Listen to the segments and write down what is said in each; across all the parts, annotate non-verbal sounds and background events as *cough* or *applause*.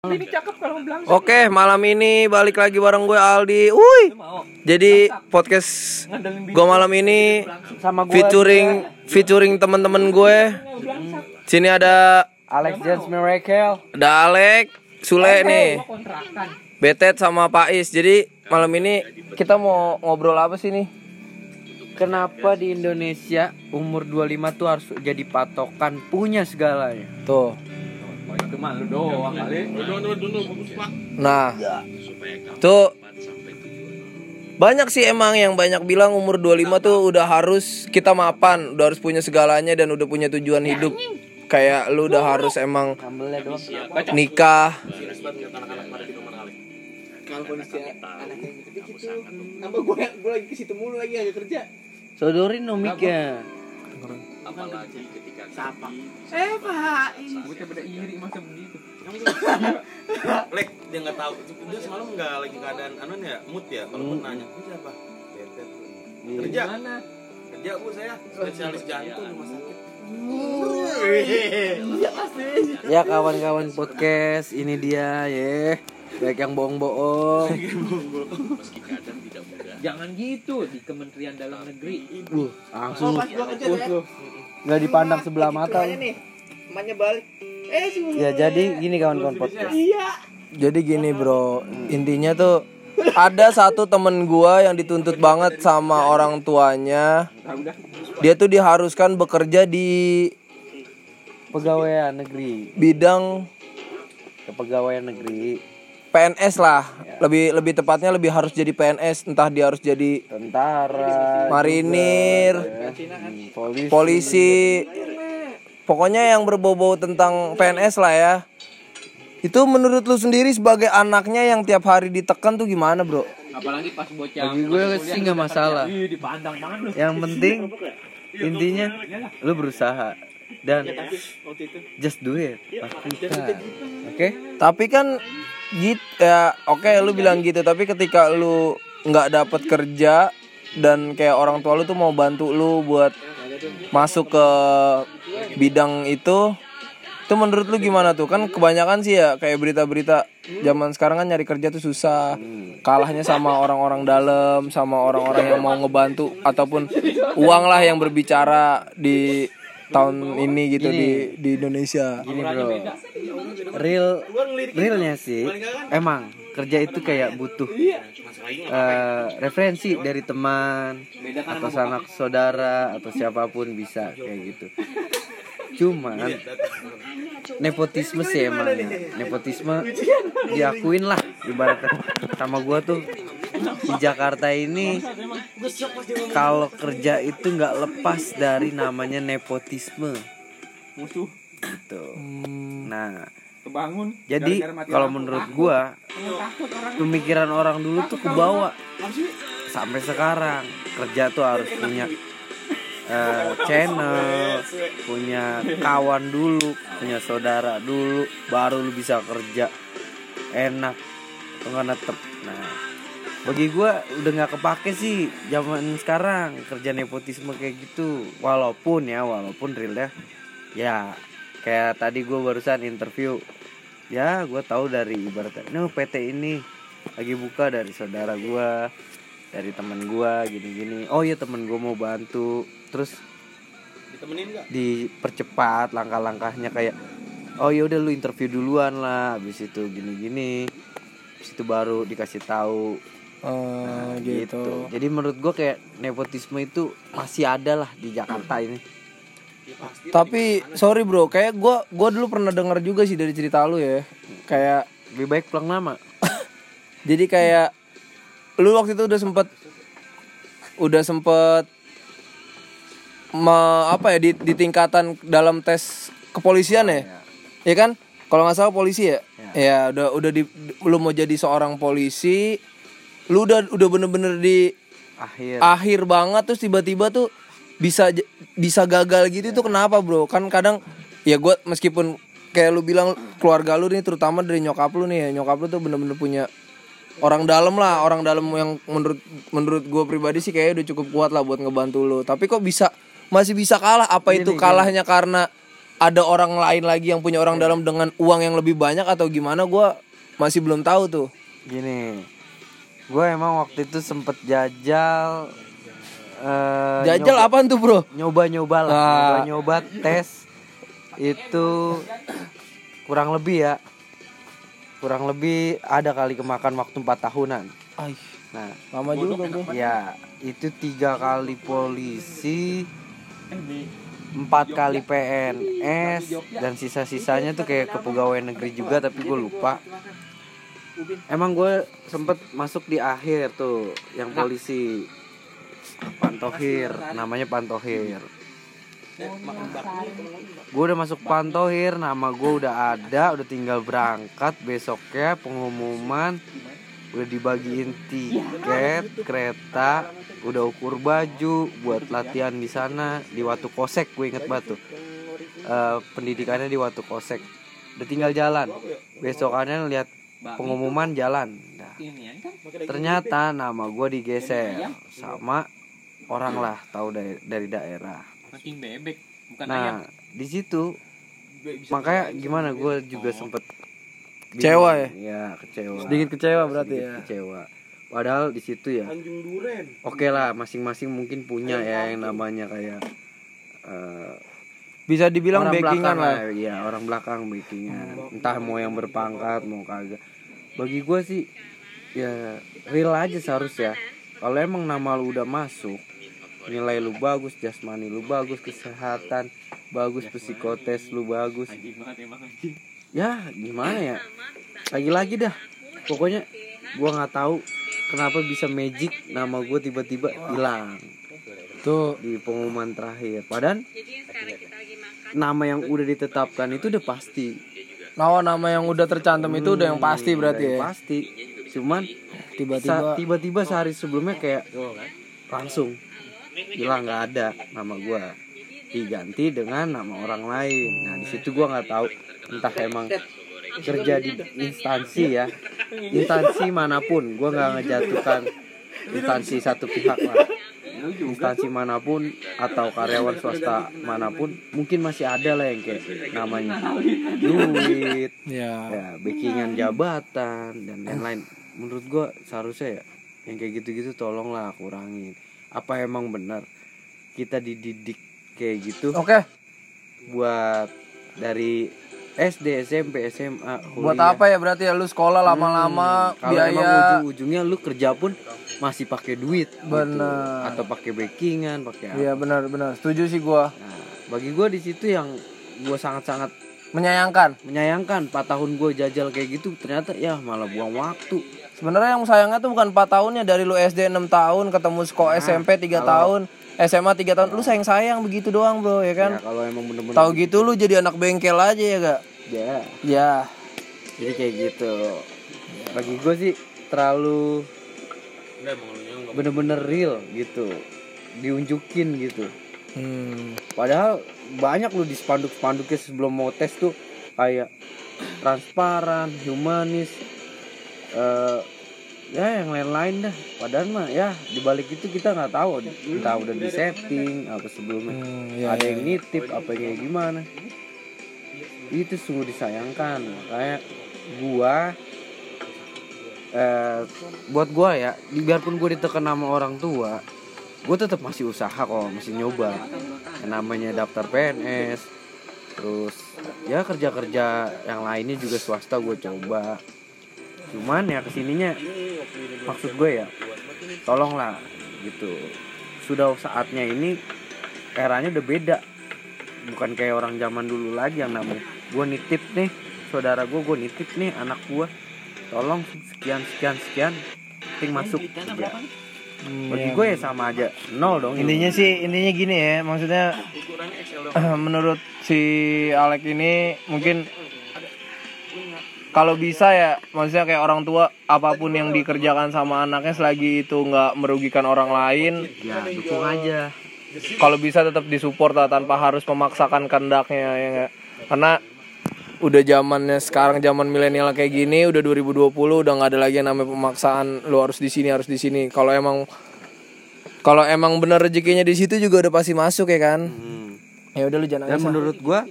Ini cakep kalau bilang Oke, malam ini balik lagi bareng gue Aldi. Uy. Jadi podcast gue malam ini sama gue featuring featuring teman-teman gue. Sini ada Alex James Miracle ada Alek, Sule nih. Betet sama Pais. Jadi malam ini kita mau ngobrol apa sih nih? kenapa di Indonesia umur 25 tuh harus jadi patokan punya segalanya Tuh. Itu mah lu doang kali. Nah, tuh. banyak sih emang yang banyak bilang umur 25 tuh udah harus kita mapan, udah harus punya segalanya dan udah punya tujuan hidup. Kayak lu udah harus emang nikah. kalau kondisi anaknya gitu gitu. gue gue lagi ke situ mulu lagi agak kerja. Sodorin nomiknya siapa? Eh pak. ini Bocah beda iri masa begitu. *laughs* Lek dia nggak tahu. Dia semalam nggak lagi keadaan anu ya mood ya kalau Hmm. pun nanya itu siapa. Iya. kerja. Mana? kerja bu saya spesialis jantung rumah sakit. Ya kawan-kawan podcast ini dia ya baik yang bohong-bohong. Jangan gitu di Kementerian Dalam Negeri. uh, langsung. Pas gue kerja ya nggak dipandang sebelah mata. nih emaknya balik. Eh si ya jadi gini kawan-kawan podcast iya. Jadi gini, Bro. Intinya tuh ada satu temen gua yang dituntut banget sama orang tuanya. Dia tuh diharuskan bekerja di pegawaian negeri. bidang kepegawaian negeri PNS lah. Lebih lebih tepatnya lebih harus jadi PNS, entah dia harus jadi tentara marinir, hmm, polisi. Polisi. Pokoknya yang berbau-bau tentang PNS lah ya. Itu menurut lu sendiri sebagai anaknya yang tiap hari ditekan tuh gimana, Bro? Apalagi pas bocah. bagi gue sih nggak masalah. Yang penting *laughs* intinya lu berusaha dan just do it. Lakukan oke? Tapi kan gitu ya oke lu bilang gitu tapi ketika lu nggak dapat kerja dan kayak orang tua lu tuh mau bantu lu buat masuk ke bidang itu itu menurut lu gimana tuh? Kan kebanyakan sih ya kayak berita-berita zaman sekarang kan nyari kerja tuh susah. Kalahnya sama orang-orang dalam sama orang-orang yang mau ngebantu ataupun uang lah yang berbicara di tahun ini gitu di di Indonesia. Gini bro. real realnya sih emang kerja itu kayak butuh eh, referensi dari teman atau sanak saudara atau siapa pun bisa kayak gitu. Cuman nepotisme sih emang ya. nepotisme diakuin lah ibaratnya. Sama gua tuh di Jakarta ini kalau kerja itu nggak lepas dari namanya nepotisme. Musuh. Gitu nah kebangun. jadi kalau menurut Takut. gua pemikiran orang dulu tuh kebawa. sampai sekarang kerja tuh harus punya eh, channel punya kawan dulu punya saudara dulu baru lu bisa kerja. Enak. Atau nggak netep. Nah bagi gua udah nggak kepake sih zaman sekarang kerja nepotisme kayak gitu. Walaupun ya walaupun realnya ya kayak tadi gue barusan interview. Ya gue tahu dari ibaratnya no PT ini lagi buka dari saudara gue dari teman gue gini-gini. Oh iya temen gue mau bantu. Terus ditemenin nggak? dipercepat langkah-langkahnya kayak oh ya udah lu interview duluan lah. Habis itu gini-gini. Habis itu baru dikasih tahu Eh, gitu. gitu jadi menurut gue kayak nepotisme itu masih ada lah di Jakarta ini Tapi sorry bro, kayak gua gua dulu pernah dengar juga sih dari cerita lu ya. Kayak lebih baik pulang nama *laughs* jadi kayak lu waktu itu udah sempet udah sempet me- apa ya di, di tingkatan dalam tes kepolisian ya. Ya kan? Kalau nggak salah polisi ya. Ya udah udah di lu mau jadi seorang polisi, lu udah udah bener-bener di akhir. akhir banget terus tiba-tiba tuh bisa bisa gagal gitu itu kenapa bro? Kan kadang ya gue meskipun kayak lu bilang keluarga lu nih terutama dari nyokap lu nih ya nyokap lu tuh bener-bener punya orang dalam lah orang dalam yang menurut menurut gue pribadi sih kayaknya udah cukup kuat lah buat ngebantu lu. Tapi kok bisa masih bisa kalah? Apa itu kalahnya karena ada orang lain lagi yang punya orang dalam dengan uang yang lebih banyak atau gimana? Gua masih belum tahu tuh. Gini, gue emang waktu itu sempet jajal. eh, jajal nyoba- apaan tuh bro nyoba-nyoba lah, Ah. nyoba-nyoba tes itu kurang lebih ya, kurang lebih ada kali kemakan waktu 4 tahunan. Ay, Nah, lama juga bro ya itu tiga kali polisi, empat kali PNS dan sisa-sisanya tuh kayak kepegawaian negeri juga tapi gue lupa. Emang gue sempet masuk di akhir tuh yang polisi Pantohir, namanya Pantohir. Gue udah masuk Pantohir, nama gue udah ada, udah tinggal berangkat besoknya pengumuman udah dibagiin tiket kereta udah ukur baju buat latihan di sana di Watu Kosek gue inget banget tuh. Eh, pendidikannya di Watu Kosek. Udah tinggal jalan. Besokannya lihat pengumuman jalan. Nah, ternyata nama gue digeser sama orang lah tahu dari dari daerah. Makin bebek, bukan nah di situ makanya gimana gue juga sempet Kecewa ya? Iya kecewa. Sedikit kecewa berarti Sedikit ya? kecewa. Padahal di situ ya. Oke lah masing-masing mungkin punya ya yang namanya kayak eh, bisa dibilang orang backingan belakang lah. ya orang belakang backingan. Entah mau yang berpangkat mau kagak. Bagi gue sih ya real aja seharusnya. Kalau emang nama lu udah masuk nilai lu bagus jasmani lu bagus kesehatan bagus psikotes lu bagus. Ya gimana ya? Lagi-lagi dah. Pokoknya gua nggak tahu kenapa bisa magic nama gue tiba-tiba hilang. Tuh. Di pengumuman terakhir. Padahal nama yang udah ditetapkan itu udah pasti. Nama nama yang udah tercantum itu udah yang pasti berarti ya? pasti. Cuman tiba-tiba tiba-tiba sehari sebelumnya kayak langsung hilang nggak ada nama gua. Diganti dengan nama orang lain. Nah di situ gua nggak tahu entah emang kerja di instansi ya. Instansi mana pun gua nggak ngejatuhkan instansi satu pihak lah instansi mana pun atau karyawan swasta mana pun mungkin masih ada lah yang kayak namanya duit ya ya backingan jabatan dan lain-lain. Menurut gua seharusnya ya yang kayak gitu-gitu tolonglah kurangin. Apa emang benar kita dididik kayak gitu oke. buat dari SD SMP SMA buat kuliah. apa ya berarti ya lu sekolah lama-lama kalau emang biaya ujung-ujungnya lu kerja pun masih pakai duit gitu. Bener. atau pakai backingan pakai apa iya benar benar setuju sih gua nah, bagi gua di situ yang gua sangat-sangat menyayangkan menyayangkan 4 tahun gue jajal kayak gitu ternyata ya malah buang waktu sebenarnya yang sayangnya tuh bukan 4 tahunnya dari lu SD 6 tahun ketemu sekolah SMP 3 tahun SMA 3 tahun lu sayang sayang begitu doang bro ya kan? Ya kalau emang bener-bener tahu gitu. lu jadi anak bengkel aja ya gak ya ya jadi kayak gitu. Bagi gue sih terlalu bener-bener real gitu. Diunjukin gitu. Hmm. padahal banyak lu di spanduk-spanduknya sebelum mau tes tuh kayak transparan humanis eh ya yang lain-lain dah. Padahal mah ya dibalik itu kita nggak tahu. Entah udah di setting apa sebelumnya. Hmm, ya, ada ya. yang nitip apa yang kayak gimana. Itu sungguh disayangkan. Kayak gua eh buat gua ya biarpun gua ditekan sama orang tua gua tetap masih usaha kok masih nyoba. Yang namanya daftar PNS terus ya kerja kerja yang lainnya juga swasta gue coba cuman ya ke sininya maksud gue ya tolonglah gitu. Sudah saatnya ini eranya udah beda. Bukan kayak orang zaman dulu lagi yang namanya gue nitip nih saudara gue gue nitip nih anak gue tolong sekian sekian sekian penting masuk. Kerja bagi gue ya sama aja nol dong intinya sih intinya gini ya maksudnya *clears throat* menurut si Alek ini mungkin kalau bisa ya maksudnya kayak orang tua apa pun yang dikerjakan sama anaknya selagi itu nggak merugikan orang lain ya dukung aja kalau bisa tetap disupport lah, tanpa harus memaksakan kehendaknya ya nggak? karena udah zamannya sekarang zaman milenial kayak gini udah 2020 udah nggak ada lagi yang namanya pemaksaan lu harus di sini harus di sini kalau emang kalau emang bener rezekinya di situ juga udah pasti masuk ya kan Hmm. ya udah lu jangan dan menurut gua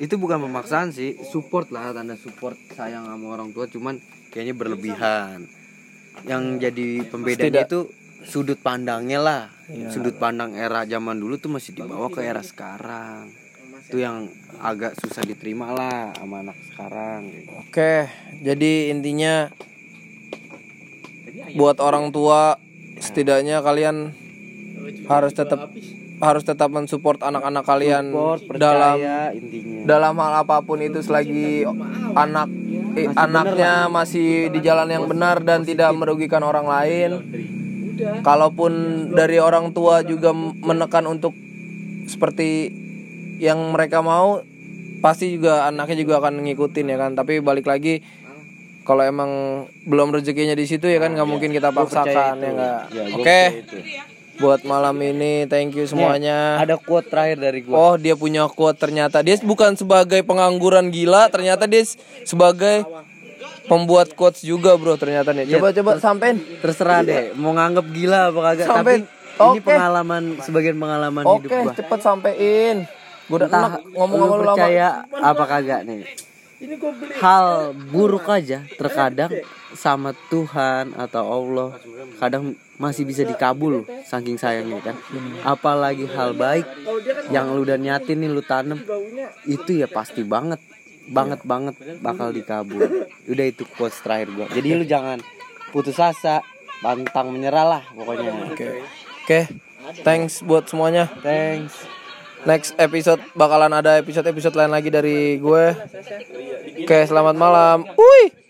itu bukan pemaksaan sih. Support lah tanda support sayang sama orang tua. Cuman kayaknya berlebihan. Yang jadi pembedanya Tidak. itu sudut pandangnya lah. Iya. sudut pandang era zaman dulu tuh masih dibawa ke era sekarang. Itu yang agak susah diterima lah sama anak sekarang. Oke, jadi intinya buat orang tua setidaknya kalian harus tetap harus tetap mensupport anak-anak kalian support dalam percaya intinya dalam hal apa pun itu selagi anak eh, anaknya masih di jalan yang benar dan tidak merugikan orang lain. Kalaupun dari orang tua juga menekan untuk seperti yang mereka mau, pasti juga anaknya juga akan ngikutin ya kan. Tapi balik lagi kalau emang belum rezekinya di situ ya kan nggak mungkin kita paksakan ya nggak. Ya, Oke, itu. Buat malam ini. Thank you semuanya. ada quote terakhir dari gua. Oh dia punya quote ternyata. Dia bukan sebagai pengangguran gila ternyata dia sebagai pembuat quotes juga bro ternyata nih. Coba coba sampein. Terserah deh mau nganggep gila apa kagak Sampai- tapi ini oke. pengalaman sebagian pengalaman hidup oke gua. cepet sampein. Gue udah entah enak ngomong lu sama lu lama. percaya apa kagak nih hal buruk aja terkadang sama Tuhan atau Allah kadang masih bisa dikabul saking sayangnya kan. Apalagi hal baik yang lu udah nyatin nih lu tanem itu ya pasti banget banget banget bakal dikabul. Udah itu quotes terakhir gua. Jadi lu jangan putus asa pantang menyerah lah pokoknya. Oke. Oke thanks buat semuanya. Thanks next episode bakalan ada episode episode lain lagi dari gue. Oke selamat malam. Wih